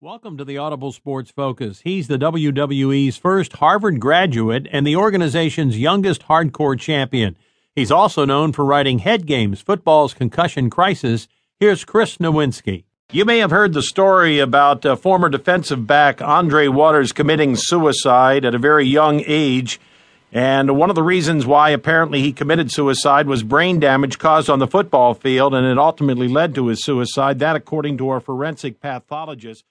Welcome to the Audible Sports Focus. He's the WWE's first Harvard graduate and the organization's youngest hardcore champion. He's also known for writing Head Games, Football's Concussion Crisis. Here's Chris Nowinski. You may have heard the story about uh, former defensive back Andre Waters committing suicide at a very young age. And one of the reasons why apparently he committed suicide was brain damage caused on the football field, and it ultimately led to his suicide. That, according to our forensic pathologist.